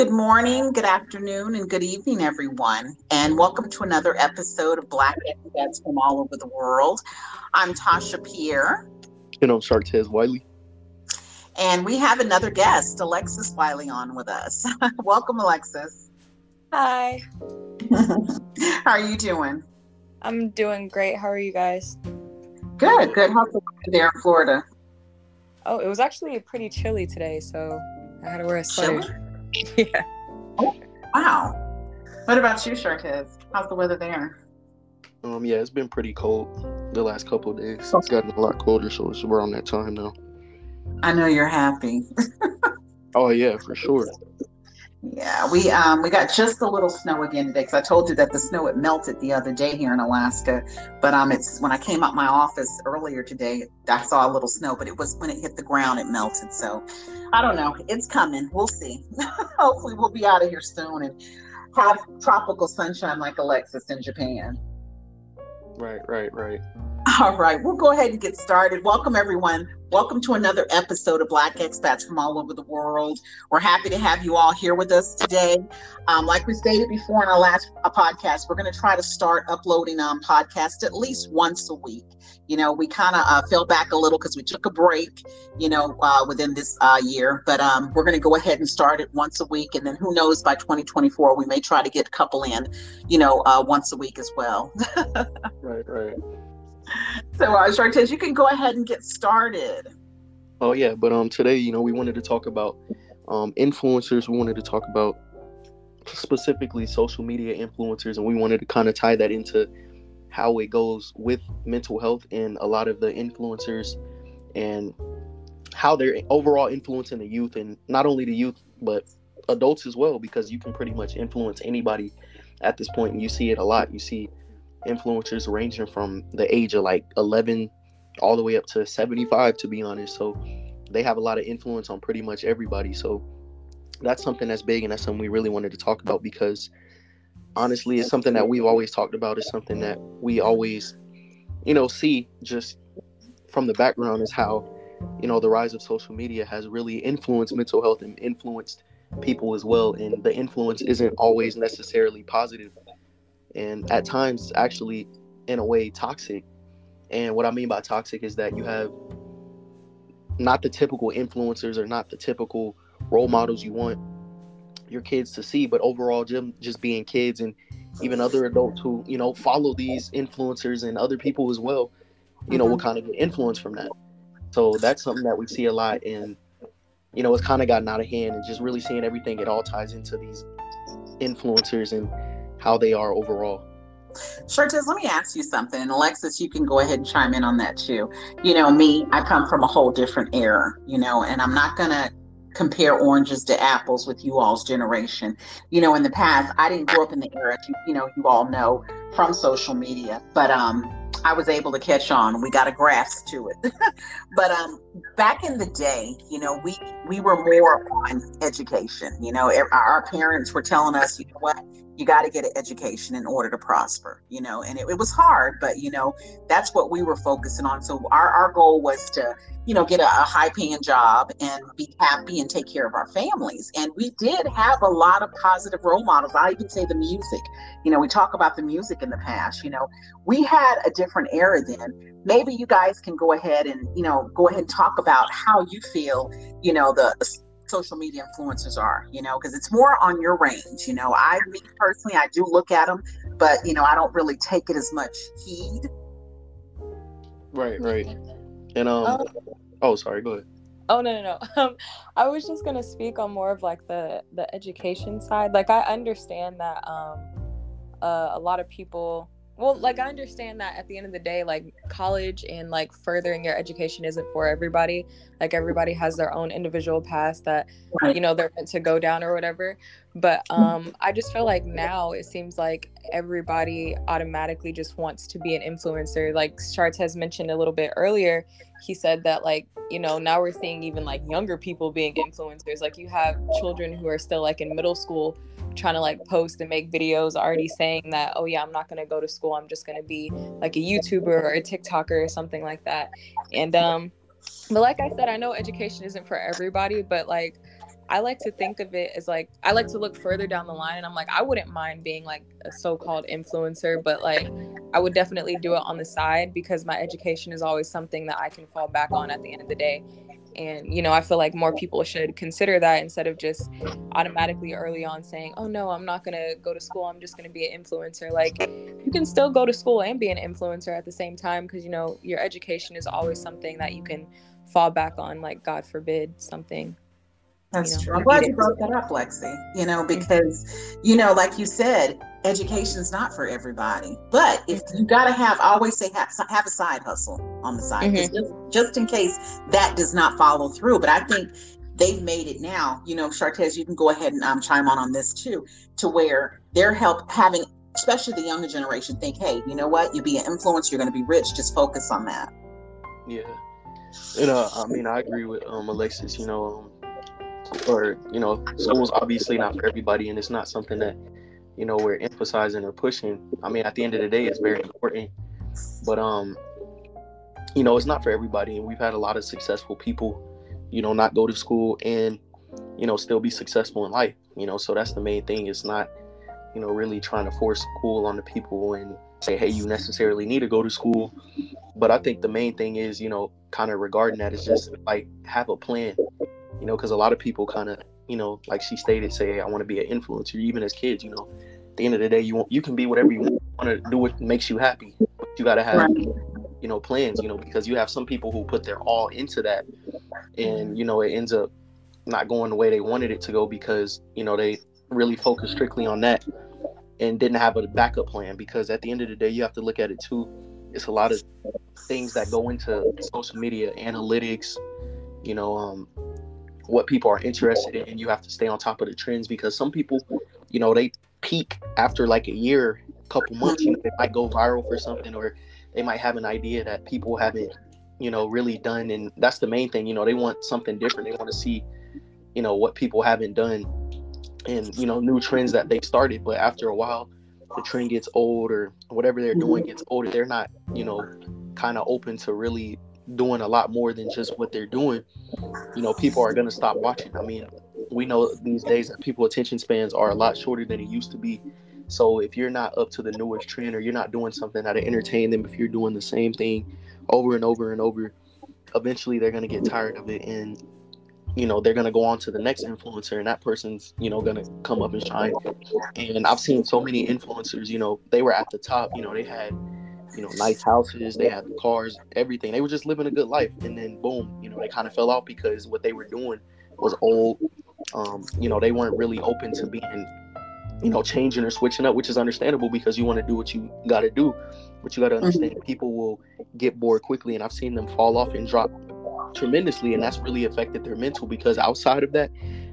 Good morning, good afternoon, and good evening, everyone. And welcome to another episode of Black Expats from all over the world. I'm Tosha Pierre. And I'm Chartez Wiley. And we have another guest, Alexus Wiley, on with us. welcome, Alexus. Hi. How are you doing? I'm doing great. How are you guys? Good, good. How's the weather there in Florida? Oh, it was actually pretty chilly today, so I had to wear a sweater. yeah. Oh, wow. What about you, Chartez? How's the weather there? Um, yeah, it's been pretty cold the last couple days. It's gotten a lot colder, so it's around that time now. I know you're happy. oh yeah, for sure. Yeah, we um we got just a little snow again today because I told you that the snow had melted the other day here in Alaska, but um it's when I came out my office earlier today I saw a little snow, but it was when it hit the ground it melted. So I don't know, it's coming. We'll see. Hopefully we'll be out of here soon and have tropical sunshine like Alexus in Japan. Right, right, right. All right, we'll go ahead and get started. Welcome, everyone. Welcome to another episode of Black Expats from all over the world. We're happy to have you all here with us today. Um, like we stated before in our last uh, podcast, we're going to try to start uploading um, podcasts at least once a week. You know, we kind of uh, fell back a little because we took a break, you know, uh, within this uh, year, but um, we're going to go ahead and start it once a week. And then who knows, by 2024, we may try to get a couple in, you know, uh, once a week as well. right, right. So, uh, Chartez, you can go ahead and get started. Oh yeah, but um, today, you know, we wanted to talk about um influencers. We wanted to talk about specifically social media influencers, and we wanted to kind of tie that into how it goes with mental health and a lot of the influencers and how they're overall influencing the youth and not only the youth but adults as well because you can pretty much influence anybody at this point and you see it a lot you see influencers ranging from the age of like 11 all the way up to 75 to be honest. So they have a lot of influence on pretty much everybody. So that's something that's big and that's something we really wanted to talk about because honestly it's something that we've always talked about. It's something that we always you know see just from the background is how you know the rise of social media has really influenced mental health and influenced people as well. And the influence isn't always necessarily positive and at times actually in a way toxic and what i mean by toxic is that you have not the typical influencers or not the typical role models you want your kids to see but overall just, just being kids and even other adults who you know follow these influencers and other people as well you know mm-hmm. will kind of get influence from that so that's something that we see a lot and you know it's kind of gotten out of hand and just really seeing everything it all ties into these influencers and how they are overall. Sure, Chartez, let me ask you something. And Alexus, you can go ahead and chime in on that too. You know, me, I come from a whole different era, you know, and I'm not going to compare oranges to apples with you all's generation. You know, in the past, I didn't grow up in the era, you, you know, you all know from social media, but um, I was able to catch on. We got a grasp to it. but um, back in the day, you know, we we were more on education. You know, our parents were telling us, you know what, you got to get an education in order to prosper, you know, and it, it, was hard, but you know, that's what we were focusing on. So our, our goal was to, you know, get a, a high paying job and be happy and take care of our families. And we did have a lot of positive role models. I even say the music, you know, we talk about the music in the past, you know, we had a different era then. Maybe you guys can go ahead and, you know, go ahead and talk about how you feel, you know, the, the social media influencers are, you know, because it's more on your range. You know, I, me personally, I do look at them, but, you know, I don't really take it as much heed. Right, right. And, um, um oh, sorry, go ahead. Oh no no no. Um, I was just gonna speak on more of like the the education side. Like I understand that um, uh, a lot of people well like i understand that at the end of the day like college and like furthering your education isn't for everybody. Like everybody has their own individual path that you know they're meant to go down or whatever. But um i just feel like now it seems like everybody automatically just wants to be an influencer. Like Chartez has mentioned a little bit earlier he said that like you know now we're seeing even like younger people being influencers. Like you have children who are still like in middle school trying to like post and make videos already saying that oh yeah i'm not to go to school. I'm just to be like a youtuber or a tiktoker or something like that. And um but like i said i know education isn't for everybody but like I like to think of it as like I like to look further down the line and I'm like I wouldn't mind being like a so-called influencer but like I would definitely do it on the side because my education is always something that I can fall back on at the end of the day and you know I feel like more people should consider that instead of just automatically early on saying oh no I'm not going to go to school I'm just going to be an influencer like you can still go to school and be an influencer at the same time because you know your education is always something that you can fall back on like god forbid something that's you know, true. I'm glad you brought that up, Lexi. You know, mm-hmm. because, you know, like you said, education's not for everybody. But if you got to have, I always say, have, have a side hustle on the side, mm-hmm. just, just in case that does not follow through. But I think they've made it now. You know, Chartez, you can go ahead and um, chime on on this too, to where they're help having, especially the younger generation, think, hey, you know what? you'll be an influencer, you're going to be rich. Just focus on that. Yeah. And uh, I mean, I agree with um, Alexus. You know, um, or you know school's obviously not for everybody and it's not something that you know we're emphasizing or pushing. I mean at the end of the day it's very important. But um you know it's not for everybody and we've had a lot of successful people you know not go to school and you know still be successful in life you know. So that's the main thing. It's not you know really trying to force school on the people and say hey you necessarily need to go to school. But i think the main thing is you know kind of regarding that is just like have a plan you know, because a lot of people kind of, you know, like she stated, say, I want to be an influencer, even as kids, you know. At the end of the day, you want you can be whatever you want, want to do what makes you happy. But you got to have, right. you know, plans, you know, because you have some people who put their all into that, and you know, it ends up not going the way they wanted it to go because you know they really focused strictly on that and didn't have a backup plan. Because at the end of the day, you have to look at it too. It's a lot of things that go into social media analytics, you know, um, what people are interested in and you have to stay on top of the trends because some people you know they peak after like a year a couple months you know, they might go viral for something or they might have an idea that people haven't you know really done and that's the main thing you know they want something different they want to see you know what people haven't done and you know new trends that they started but after a while the trend gets old or whatever they're doing gets older they're not you know kind of open to really doing a lot more than just what they're doing, you know, people are gonna stop watching. I mean, we know these days that people attention spans are a lot shorter than it used to be. So if you're not up to the newest trend or you're not doing something that'll entertain them, if you're doing the same thing over and over and over, eventually they're gonna get tired of it and you know they're gonna go on to the next influencer and that person's you know gonna come up and shine and i've seen so many influencers you know they were at the top you know they had you know, nice houses, they had cars, everything. They were just living a good life. And then boom, you know, they kind of fell off because what they were doing was old. Um, you know, they weren't really open to being, you know, changing or switching up, which is understandable because you want to do what you got to do. But you got to mm-hmm. understand mm-hmm. people will get bored quickly. And I've seen them fall off and drop tremendously. And that's really affected their mental because outside of that,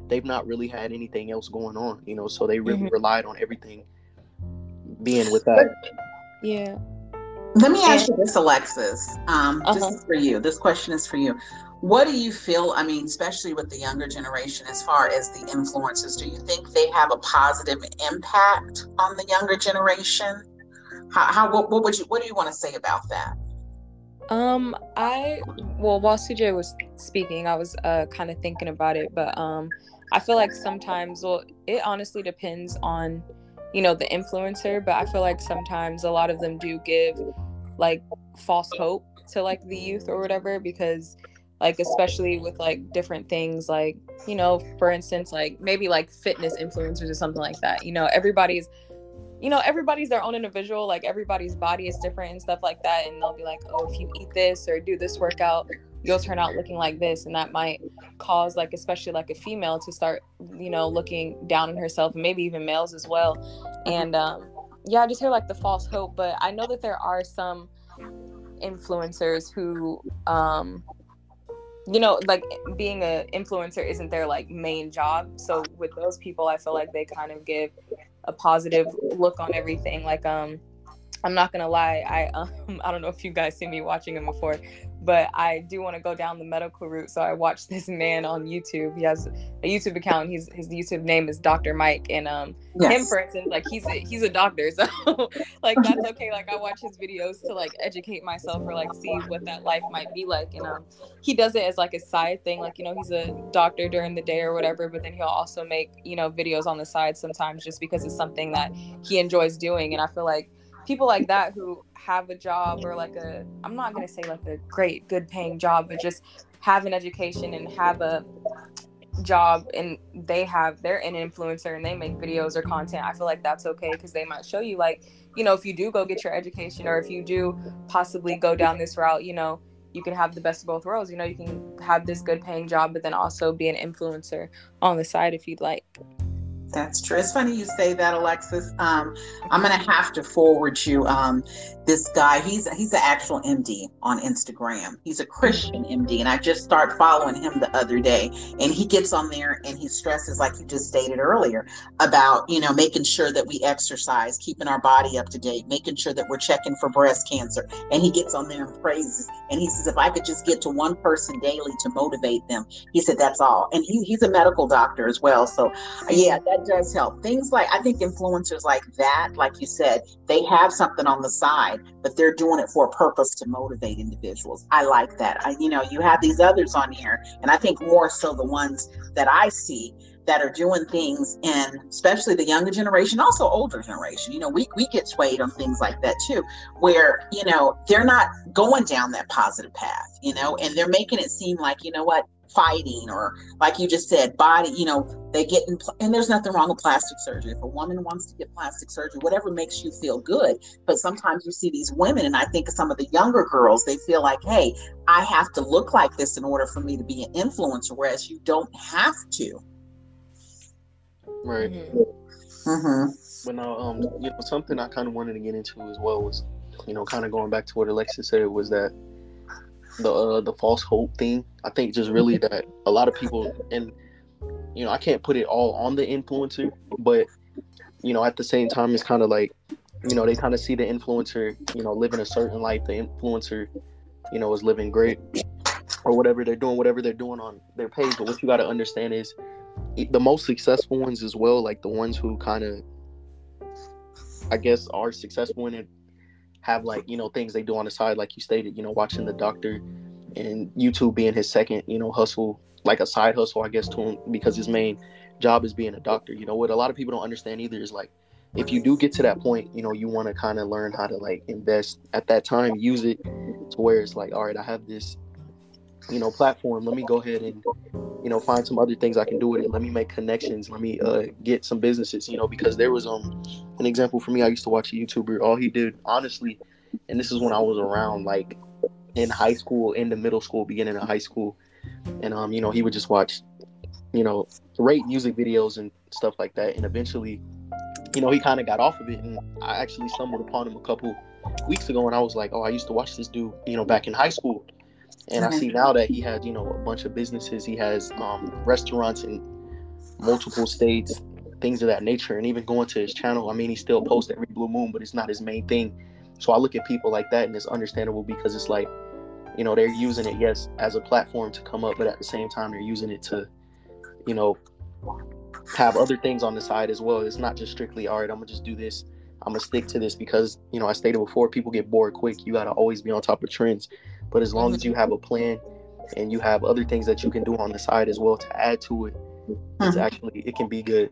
they've not really had anything else going on, you know, so they really mm-hmm. relied on everything being with that. Yeah. Let me ask you this, Alexus. Um, uh-huh. This is for you. This question is for you. What do you feel? I mean, especially with the younger generation, as far as the influences, do you think they have a positive impact on the younger generation? How, how what, what would you what do you want to say about that? Um, I well, while CJ was speaking, I was uh kind of thinking about it, but um, I feel like sometimes, well, it honestly depends on you know the influencer but i feel like sometimes a lot of them do give like false hope to like the youth or whatever because like especially with like different things like you know for instance like maybe like fitness influencers or something like that you know everybody's you know everybody's their own individual like everybody's body is different and stuff like that and they'll be like oh if you eat this or do this workout you'll turn out looking like this and that might cause like especially like a female to start you know looking down on herself and maybe even males as well and um yeah i just hear like the false hope but i know that there are some influencers who um you know like being an influencer isn't their like main job so with those people i feel like they kind of give a positive look on everything like um I'm not gonna lie. I um, I don't know if you guys see me watching him before, but I do want to go down the medical route. So I watched this man on YouTube. He has a YouTube account. He's his YouTube name is Dr. Mike, and um, yes. him for instance, like he's a, he's a doctor, so like that's okay. Like I watch his videos to like educate myself or like see what that life might be like, and um, he does it as like a side thing. Like you know, he's a doctor during the day or whatever, but then he'll also make you know videos on the side sometimes just because it's something that he enjoys doing, and I feel like people like that who have a job or like a I'm not gonna say like a great good paying job, but just have an education and have a job and they have they're an influencer and they make videos or content i feel like that's okay because they might show you like you know if you do go get your education or if you do possibly go down this route you know you can have the best of both worlds you know you can have this good paying job but then also be an influencer on the side if you'd like that's true. It's funny you say that, Alexus. Um, I'm gonna have to forward you um, this guy. He's he's an actual MD on Instagram. He's a Christian MD, and I just started following him the other day. And he gets on there and he stresses, like you just stated earlier, about you know making sure that we exercise, keeping our body up to date, making sure that we're checking for breast cancer. And he gets on there and praises, and he says, if I could just get to one person daily to motivate them, he said that's all. And he, he's a medical doctor as well, so yeah, that does help. Things like I think influencers like that, like you said, they have something on the side, but they're doing it for a purpose to motivate individuals. I like that. I, you know, you have these others on here, and I think more so the ones that I see that are doing things and especially the younger generation also older generation you know we, we get swayed on things like that too where you know they're not going down that positive path you know and they're making it seem like you know what fighting or like you just said body you know they get in pl- and there's nothing wrong with plastic surgery. If a woman wants to get plastic surgery whatever makes you feel good. But sometimes you see these women and i think some of the younger girls they feel like hey i have to look like this in order for me to be an influencer whereas you don't have to. Right. Mm-hmm. but now um you know something i kind of wanted to get into as well was you know kind of going back to what alexus said was that the uh, the false hope thing. I think just really that a lot of people and you know I can't put it all on the influencer, but you know at the same time it's kind of like you know they kind of see the influencer you know living a certain life. The influencer you know is living great or whatever they're doing, whatever they're doing on their page. But what you got to understand is the most successful ones as well, like the ones who kind of I guess are successful in it have like you know things they do on the side, like you stated, you know, watching the doctor and YouTube being his second, you know, hustle, like a side hustle, I guess, to him because his main job is being a doctor. You know, what a lot of people don't understand either is like if you do get to that point, you know, you want to kind of learn how to like invest at that time, use it to where it's like, all right, I have this, you know, platform. Let me go ahead and, you know, find some other things I can do with it. Let me make connections. Let me uh, get some businesses, you know, because there was um an example for me. I used to watch a YouTuber. All he did, honestly, and this is when I was around like in high school, in the middle school, beginning of high school, and um, you know, he would just watch, you know, rate music videos and stuff like that, and eventually, you know, he kind of got off of it, and I actually stumbled upon him a couple weeks ago, and I was like, oh, I used to watch this dude, you know, back in high school, and I see now that he has, you know, a bunch of businesses. He has um, restaurants in multiple states, things of that nature. And even going to his channel, I mean, he still posts every blue moon, but it's not his main thing. So I look at people like that, and it's understandable because it's like, you know, they're using it, yes, as a platform to come up, but at the same time, they're using it to, you know, have other things on the side as well. It's not just strictly, all right, I'm gonna just do this. I'm gonna stick to this because, you know, I stated before, people get bored quick. You gotta always be on top of trends. But as long as you have a plan and you have other things that you can do on the side as well to add to it, it's mm-hmm. actually it can be good.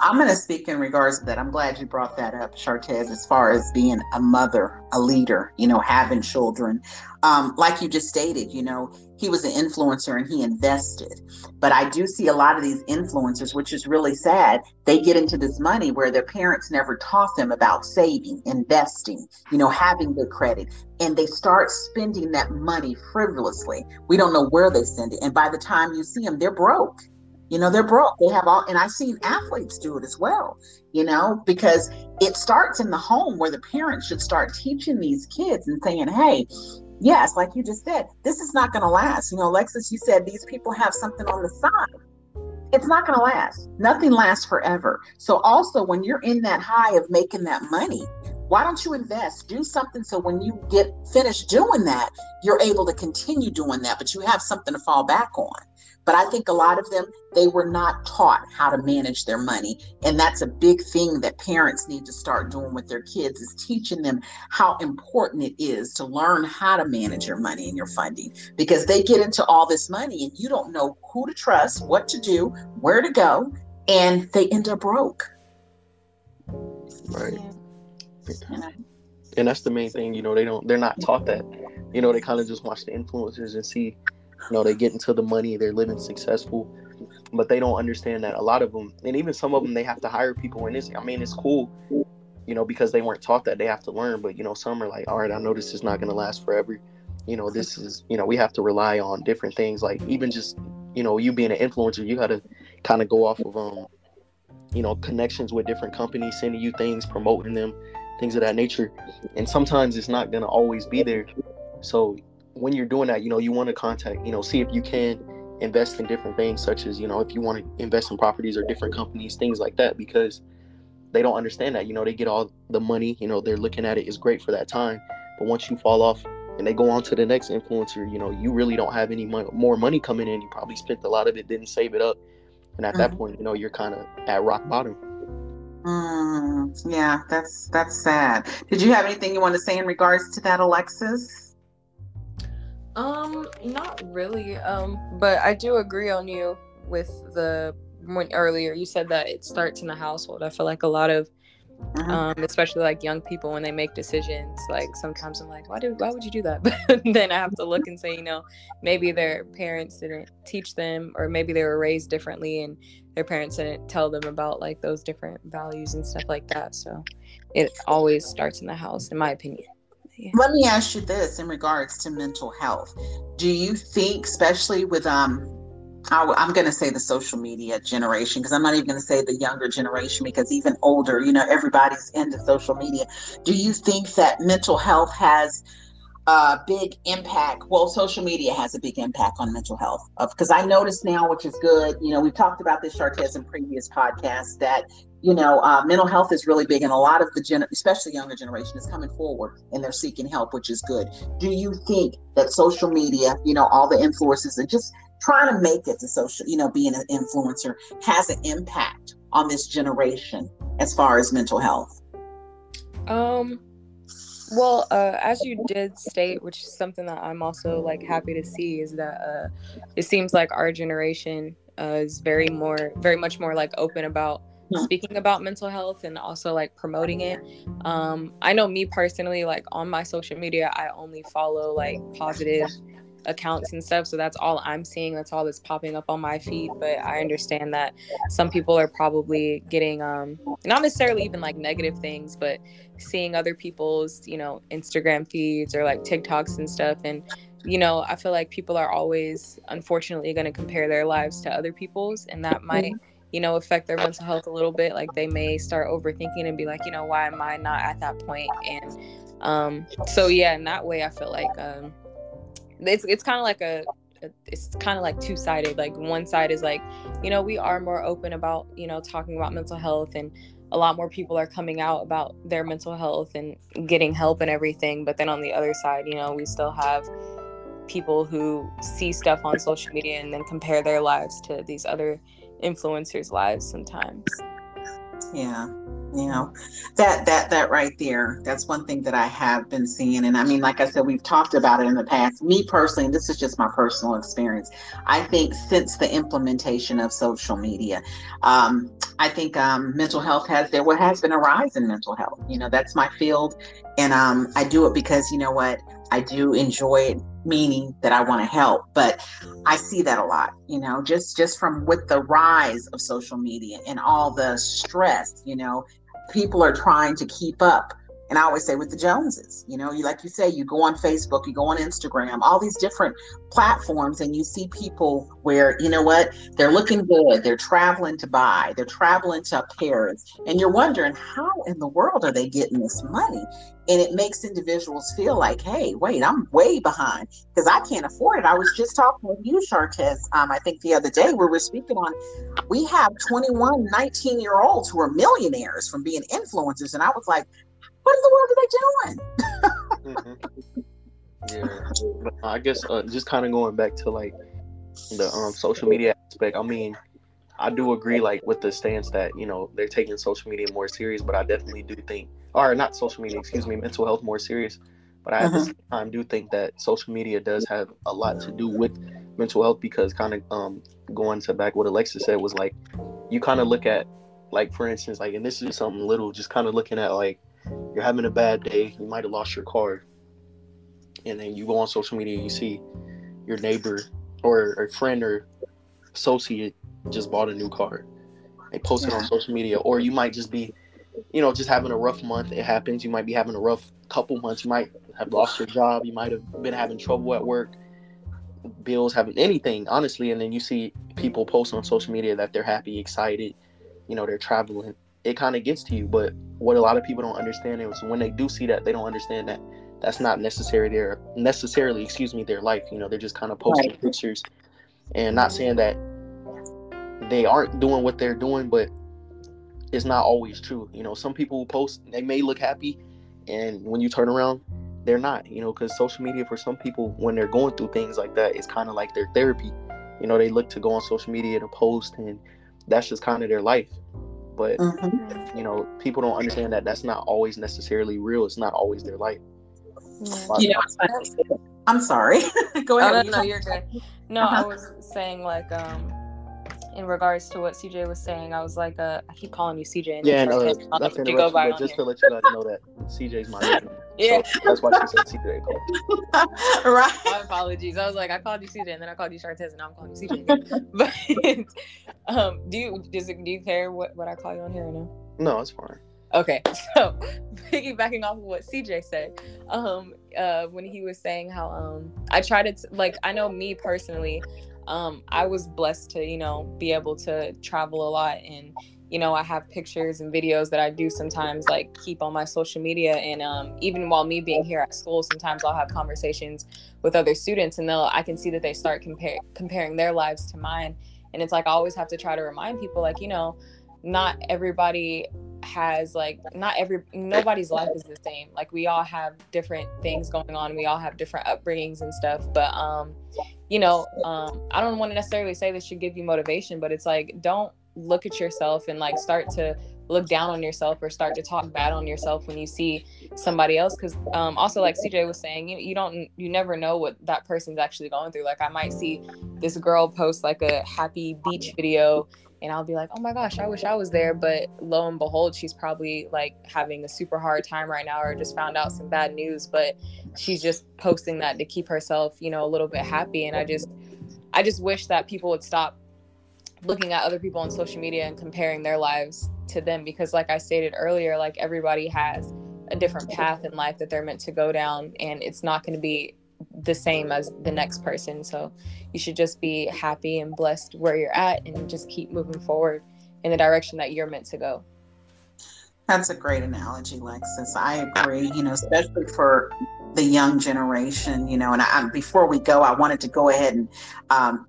I'm going to speak in regards to that. I'm glad you brought that up, Chartez, as far as being a mother, a leader, you know, having children. Um, like you just stated, you know, he was an influencer and he invested. But I do see a lot of these influencers, which is really sad. They get into this money where their parents never taught them about saving, investing, you know, having good credit. And they start spending that money frivolously. We don't know where they send it. And by the time you see them, they're broke you know, they're broke. They have all, and I've seen athletes do it as well, you know, because it starts in the home where the parents should start teaching these kids and saying, hey, yes, like you just said, this is not going to last. You know, Alexus, you said these people have something on the side. It's not going to last. Nothing lasts forever. So, also, when you're in that high of making that money, why don't you invest? Do something so when you get finished doing that, you're able to continue doing that, but you have something to fall back on. But I think a lot of them, they were not taught how to manage their money. And that's a big thing that parents need to start doing with their kids is teaching them how important it is to learn how to manage your money and your funding because they get into all this money and you don't know who to trust, what to do, where to go, and they end up broke. Right. And that's the main thing, you know, they don't they're not taught that. You know, they kind of just watch the influencers and see you know, they get into the money, they're living successful, but they don't understand that a lot of them, and even some of them, they have to hire people. And it's, I mean, it's cool, you know, because they weren't taught that they have to learn. But you know, some are like, all right, I know this is not going to last forever. You know, this is, you know, we have to rely on different things. Like even just, you know, you being an influencer, you got to kind of go off of, um, you know, connections with different companies, sending you things, promoting them, things of that nature. And sometimes it's not going to always be there. So when you're doing that, you know, you want to contact, you know, see if you can invest in different things, such as, you know, if you want to invest in properties or different companies, things like that, because they don't understand that. You know, they get all the money, you know, they're looking at it is great for that time. But once you fall off and they go on to the next influencer, you know, you really don't have any mo- more money coming in. You probably spent a lot of it, didn't save it up. And at mm-hmm. that point, you know, you're kind of at rock bottom. Mm, yeah, that's that's sad. Did you have anything you want to say in regards to that, Alexus? Um, not really. Um, but I do agree on you with the when earlier you said that it starts in the household. I feel like a lot of mm-hmm. um, especially like young people when they make decisions, like sometimes I'm like, why do why would you do that? But then I have to look and say, you know, maybe their parents didn't teach them or maybe they were raised differently and their parents didn't tell them about like those different values and stuff like that. So it always starts in the house, in my opinion. Let me ask you this in regards to mental health. Do you think, especially with um, I, am going to say the social media generation because I'm not even going to say the younger generation because even older, you know, everybody's into social media. Do you think that mental health has a big impact? Well, social media has a big impact on mental health because I notice now, which is good. You know, we've talked about this, Chartez, in previous podcasts that you know, uh, mental health is really big, and a lot of the gen, especially younger generation, is coming forward and they're seeking help, which is good. Do you think that social media, you know, all the influences and just trying to make it to social, you know, being an influencer has an impact on this generation as far as mental health? Um, well, uh, as you did state, which is something that I'm also like happy to see, is that uh, it seems like our generation uh, is very more, very much more like open about speaking about mental health and also like promoting it. Um, I know me personally, like on my social media, I only follow like positive accounts and stuff. So that's all I'm seeing. That's all that's popping up on my feed. But I understand that some people are probably getting um not necessarily even like negative things, but seeing other people's, you know, Instagram feeds or like TikToks and stuff. And, you know, I feel like people are always unfortunately gonna compare their lives to other people's and that might mm-hmm you know, affect their mental health a little bit. Like they may start overthinking and be like, you know, why am I not at that point? And um, so yeah, in that way, I feel like um, it's it's kind of like a it's kind of like two sided. Like one side is like, you know, we are more open about you know talking about mental health and a lot more people are coming out about their mental health and getting help and everything. But then on the other side, you know, we still have people who see stuff on social media and then compare their lives to these other influencers' lives sometimes. Yeah, you know that that that right there. That's one thing that I have been seeing, and I mean, like I said, we've talked about it in the past. Me personally, this is just my personal experience. I think since the implementation of social media, um, I think um, mental health has there what has been a rise in mental health. You know, that's my field, and um, I do it because you know what I do enjoy it, meaning that I want to help. But I see that a lot, you know, just just from with the rise of social media and all the stress, you know, people are trying to keep up and I always say with the Joneses, you know, you like you say, you go on Facebook, you go on Instagram, all these different platforms, and you see people where, you know what, they're looking good, they're traveling to buy, they're traveling to Paris, and you're wondering how in the world are they getting this money? And it makes individuals feel like, hey, wait, I'm way behind because I can't afford it. I was just talking with you, Chartez, um, I think the other day where we're speaking on, we have 21, 19 year olds who are millionaires from being influencers. And I was like, what in the world are they doing? mm-hmm. Yeah, I guess uh, just kind of going back to like the um, social media aspect. I mean, I do agree like with the stance that you know they're taking social media more serious, but I definitely do think, or not social media, excuse me, mental health more serious. But I at the Mhm. same time do think that social media does have a lot to do with mental health because kind of um going to back what Alexa said was like you kind of look at like for instance like and this is something little just kind of looking at like you're having a bad day you might have lost your car and then you go on social media and you see your neighbor or a friend or associate just bought a new car they post it on social media. Or you might just be you know just having a rough month. It happens. You might be having a rough couple months. You might have lost your job. You might have been having trouble at work. Bills having anything honestly. And then you see people post on social media that they're happy excited you know they're traveling. It kind of gets to you. But what a lot of people don't understand is when they do see that they don't understand that that's not necessary their necessarily excuse me their life. You know they're just kind of posting Right. pictures. And not saying that they aren't doing what they're doing but it's not always true you know some people who post they may look happy and when you turn around they're not you know because social media for some people when they're going through things like that it's kind of like their therapy you know they look to go on social media to post and that's just kind of their life but Mhm. you know people don't understand that that's not always necessarily real it's not always their life Yeah. You know. I'm sorry. Go Oh, ahead. no, no, you're good. No, Uh-huh. I was saying like um in regards to what CJ was saying, I was like uh I keep calling you CJ and yeah it's no like, not to go by but just here. to let you guys know that cj's my name Yeah. so that's why she said cj right. My apologies. I was like, I called you CJ, and then I called you Chartez, and now I'm calling you CJ. Again. but um, do you does it, do you care what, what I call you on here or no? no it's fine Okay, so piggybacking off of what CJ said, um, uh, when he was saying how um, I try to t- like, I know me personally, um, I was blessed to you know be able to travel a lot, and you know I have pictures and videos that I do sometimes like keep on my social media, and um, even while me being here at school, sometimes I'll have conversations with other students, and they'll I can see that they start compare comparing their lives to mine, and it's like I always have to try to remind people like you know not everybody has like not every nobody's life is the same. Like we all have different things going on. We all have different upbringings and stuff. But um you know um i don't want to necessarily say this should give you motivation but it's like don't look at yourself and like start to look down on yourself or start to talk bad on yourself when you see somebody else. Because um also like cj was saying you, you don't you never know what that person's actually going through. Like i might see this girl post like a happy beach video and I'll be like, oh my gosh, I wish I was there. But lo and behold, she's probably like having a super hard time right now or just found out some bad news. But she's just posting that to keep herself, you know, a little bit happy. And I just, I just wish that people would stop looking at other people on social media and comparing their lives to them because, like I stated earlier, like everybody has a different path in life that they're meant to go down, and it's not going to be the same as the next person. So you should just be happy and blessed where you're at and just keep moving forward in the direction that you're meant to go. That's a great analogy, Lexus. I agree, you know, especially for the young generation, you know, and I, before we go, I wanted to go ahead and um,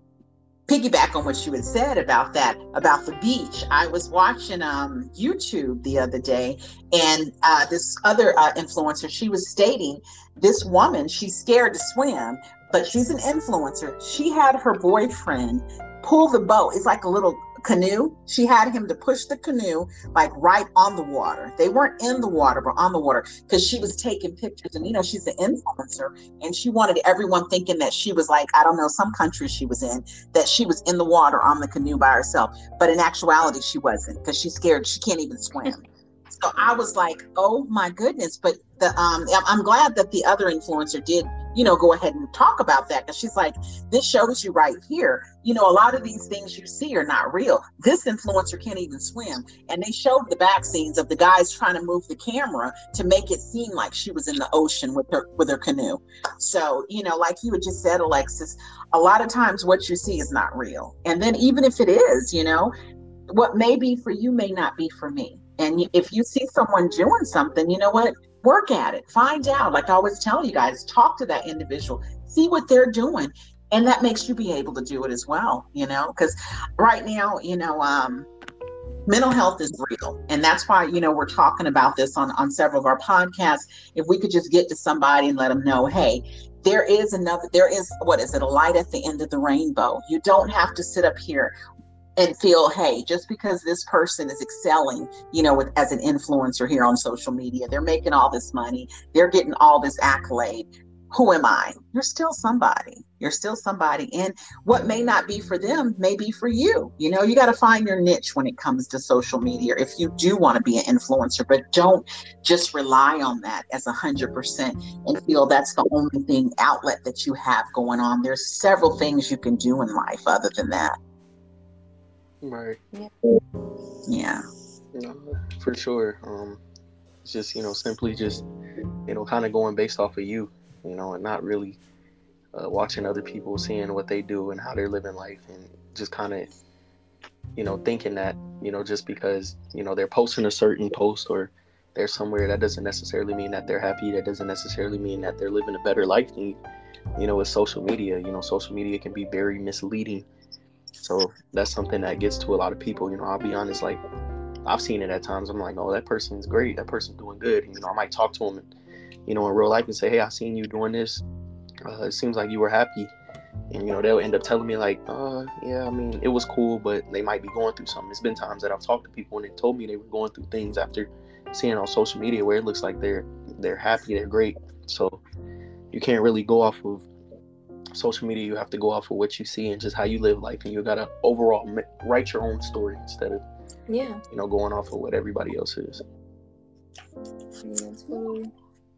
piggyback on what you had said about that, about the beach. I was watching um, YouTube the other day, and uh, this other uh, influencer, she was stating this woman, she's scared to swim, but she's an influencer. She had her boyfriend pull the boat. It's like a little canoe. She had him to push the canoe like right on the water. They weren't in the water, but on the water because she was taking pictures. And you know, she's an influencer and she wanted everyone thinking that she was like, I don't know, some country she was in, that she was in the water on the canoe by herself. But in actuality, she wasn't because she's scared. She can't even swim. So I was like, oh my goodness. But the um I'm- I'm glad that the other influencer did, you know, go ahead and talk about that because she's like, this shows you right here. You know, a lot of these things you see are not real. This influencer can't even swim. And they showed the back scenes of the guys trying to move the camera to make it seem like she was in the ocean with her with her canoe. So, you know, like you had just said, Alexus, a lot of times what you see is not real. And then even if it is, you know, what may be for you may not be for me. And if you see someone doing something, you know what? Work at it. Find out. Like I always tell you guys, talk to that individual, see what they're doing. And that makes you be able to do it as well, you know? Because right now, you know, um, mental health is real and that's why you know we're talking about this on on several of our podcasts if we could just get to somebody and let them know hey there is another there is what is it a light at the end of the rainbow you don't have to sit up here and feel hey just because this person is excelling you know with as an influencer here on social media they're making all this money they're getting all this accolade who am I? You're still somebody. You're still somebody. And what may not be for them may be for you. You know, you got to find your niche when it comes to social media if you do want to be an influencer, but don't just rely on that as a hundred percent and feel that's the only thing outlet that you have going on. There's several things you can do in life other than that. Right. Yeah. Yeah. No, for sure. Um, it's just, you know, simply just, you know, kind of going based off of you you know, and not really uh, watching other people, seeing what they do and how they're living life, and just kind of, you know, thinking that, you know, just because, you know, they're posting a certain post or they're somewhere, that doesn't necessarily mean that they're happy. That doesn't necessarily mean that they're living a better life than you. You know, with social media, you know, social media can be very misleading. So that's something that gets to a lot of people. You know, I'll be honest, like I've seen it at times. I'm like, oh, that person's great. That person's doing good. And, you know, I might talk to them and you know, in real life and say, hey, I seen you doing this. Uh, it seems like you were happy. And, you know, they'll end up telling me, like, uh, yeah, I mean, it was cool, but they might be going through something. It's been times that I've talked to people and they told me they were going through things after seeing on social media where it looks like they're they're happy, they're great. So you can't really go off of social media. You have to go off of what you see and just how you live life, and you gotta overall write your own story instead of yeah, you know, going off of what everybody else is.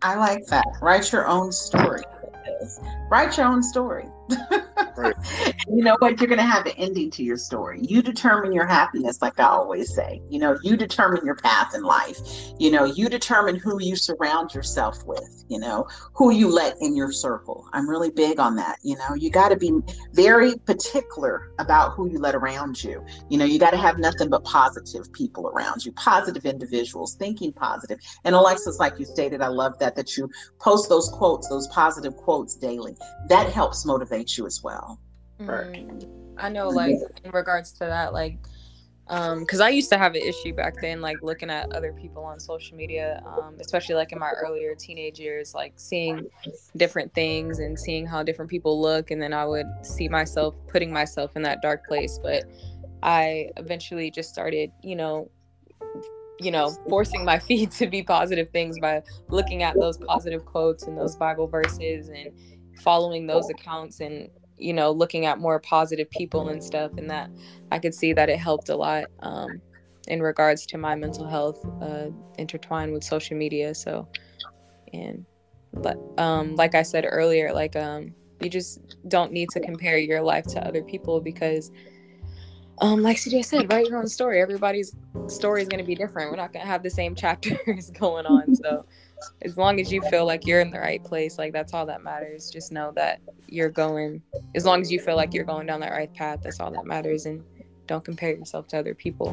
I like that. Write your own story. Write your own story. You know what? You're going to have an ending to your story. You determine your happiness, like I always say. You know, you determine your path in life. You know, you determine who you surround yourself with, you know, who you let in your circle. I'm really big on that. You know, you got to be very particular about who you let around you. You know, you got to have nothing but positive people around you, positive individuals, thinking positive. And Alexus, like you stated, I love that, that you post those quotes, those positive quotes daily. That helps motivate you as well. Mm, I know, like in regards to that, like, um, because I used to have an issue back then, like looking at other people on social media, um, especially like in my earlier teenage years, like seeing different things and seeing how different people look, and then I would see myself putting myself in that dark place. But I eventually just started, you know, you know, forcing my feed to be positive things by looking at those positive quotes and those Bible verses and following those accounts and you know looking at more positive people and stuff and that i could see that it helped a lot um, in regards to my mental health uh, intertwined with social media so and but um, like i said earlier like um, you just don't need to compare your life to other people because um, like CJ said, write your own story. Everybody's story is going to be different. We're not going to have the same chapters going on. So as long as you feel like you're in the right place, like that's all that matters. Just know that you're going, as long as you feel like you're going down that right path, that's all that matters. And don't compare yourself to other people.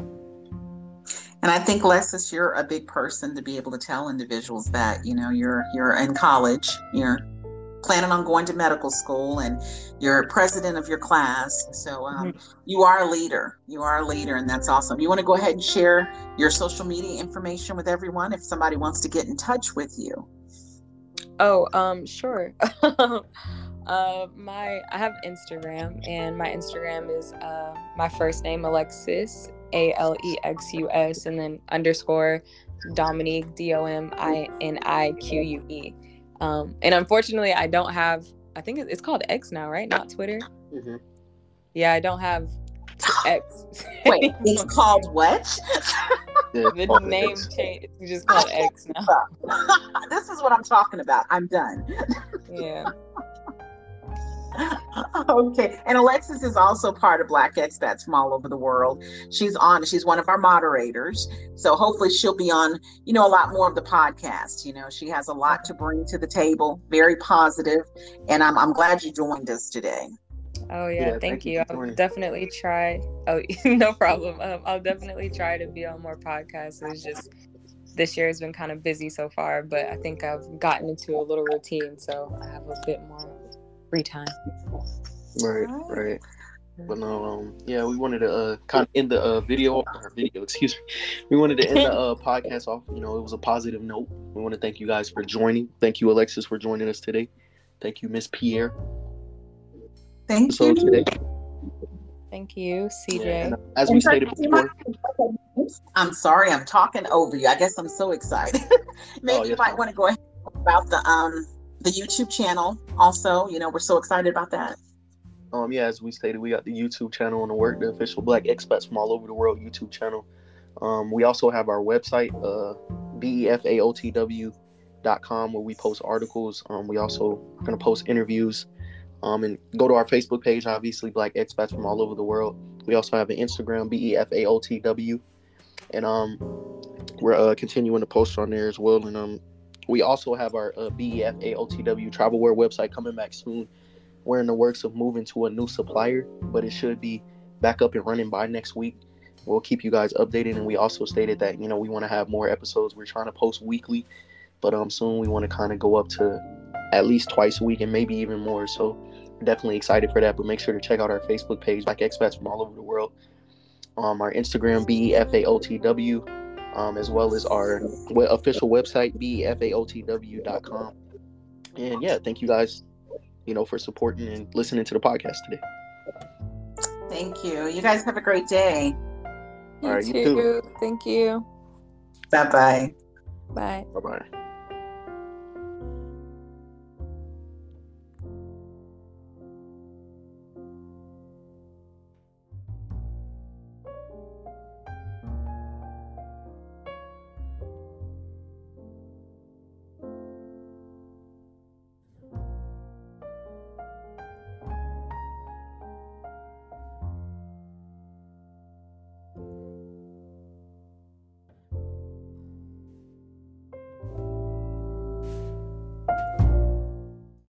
And I think Lessis, you're a big person to be able to tell individuals that, you know, you're you're in college, you're planning on going to medical school and you're president of your class. So um, mm-hmm. you are a leader. You are a leader, and that's awesome. You want to go ahead and share your social media information with everyone if somebody wants to get in touch with you. Oh, um, sure. uh, my I have Instagram, and my Instagram is uh, my first name Alexus A L E X U S, and then underscore Dominique D O M I N I Q U E. Um, and unfortunately, I don't have. I think it's called X now, right? Not Twitter. Mm-hmm. Yeah, I don't have X. Wait, it's called what? the name change. It's just called X now. this is what I'm talking about. I'm done. yeah. Okay. And Alexus is also part of Black Expats from all over the world. She's on, she's one of our moderators. So hopefully she'll be on, you know, a lot more of the podcast. You know, she has a lot to bring to the table, very positive, And I'm, I'm glad you joined us today. Oh yeah, yeah thank, thank, you. I'll definitely try. Oh, no problem. Um, I'll definitely try to be on more podcasts. It's just this year has been kind of busy so far, but I think I've gotten into a little routine, so I have a bit more free time. Right, right. But no, um, yeah, we wanted to uh, kind of end the uh, video, or video, excuse me. We wanted to end the uh, podcast off. You know, it was a positive note. We want to thank you guys for joining. Thank you, Alexus, for joining us today. Thank you, Miss Pierre. Thank So you. today, Thank you, CJ. and, uh, as we stated before, I'm sorry, I'm talking over you. I guess I'm so excited. Maybe Oh, you might ma'am. want to go ahead and talk about the um the YouTube channel also. You know, we're so excited about that. um, yeah, as we stated, we got the YouTube channel on the work, the official Black expats from all over the world YouTube channel. Um, we also have our website, uh, befaotw.com, where we post articles. Um, we also are going to post interviews. Um, and go to our Facebook page, obviously, Black expats from all over the world. We also have an Instagram, befaotw, and um, we're uh, continuing to post on there as well. And um, we also have our uh, befaotw travelwear website coming back soon. We're in the works of moving to a new supplier, but it should be back up and running by next week. We'll keep you guys updated, and we also stated that you know we want to have more episodes. We're trying to post weekly, but um soon we want to kind of go up to at least twice a week and maybe even more. So definitely excited for that. But make sure to check out our Facebook page, like expats from all over the world. Um, our Instagram befaotw, um, as well as our official website befaotw.com. And yeah, thank you guys, you know, for supporting and listening to the podcast today. Thank you. You guys have a great day. You All right, you too. too. Thank you. Bye bye. Bye. Bye bye.